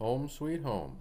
Home Sweet Home.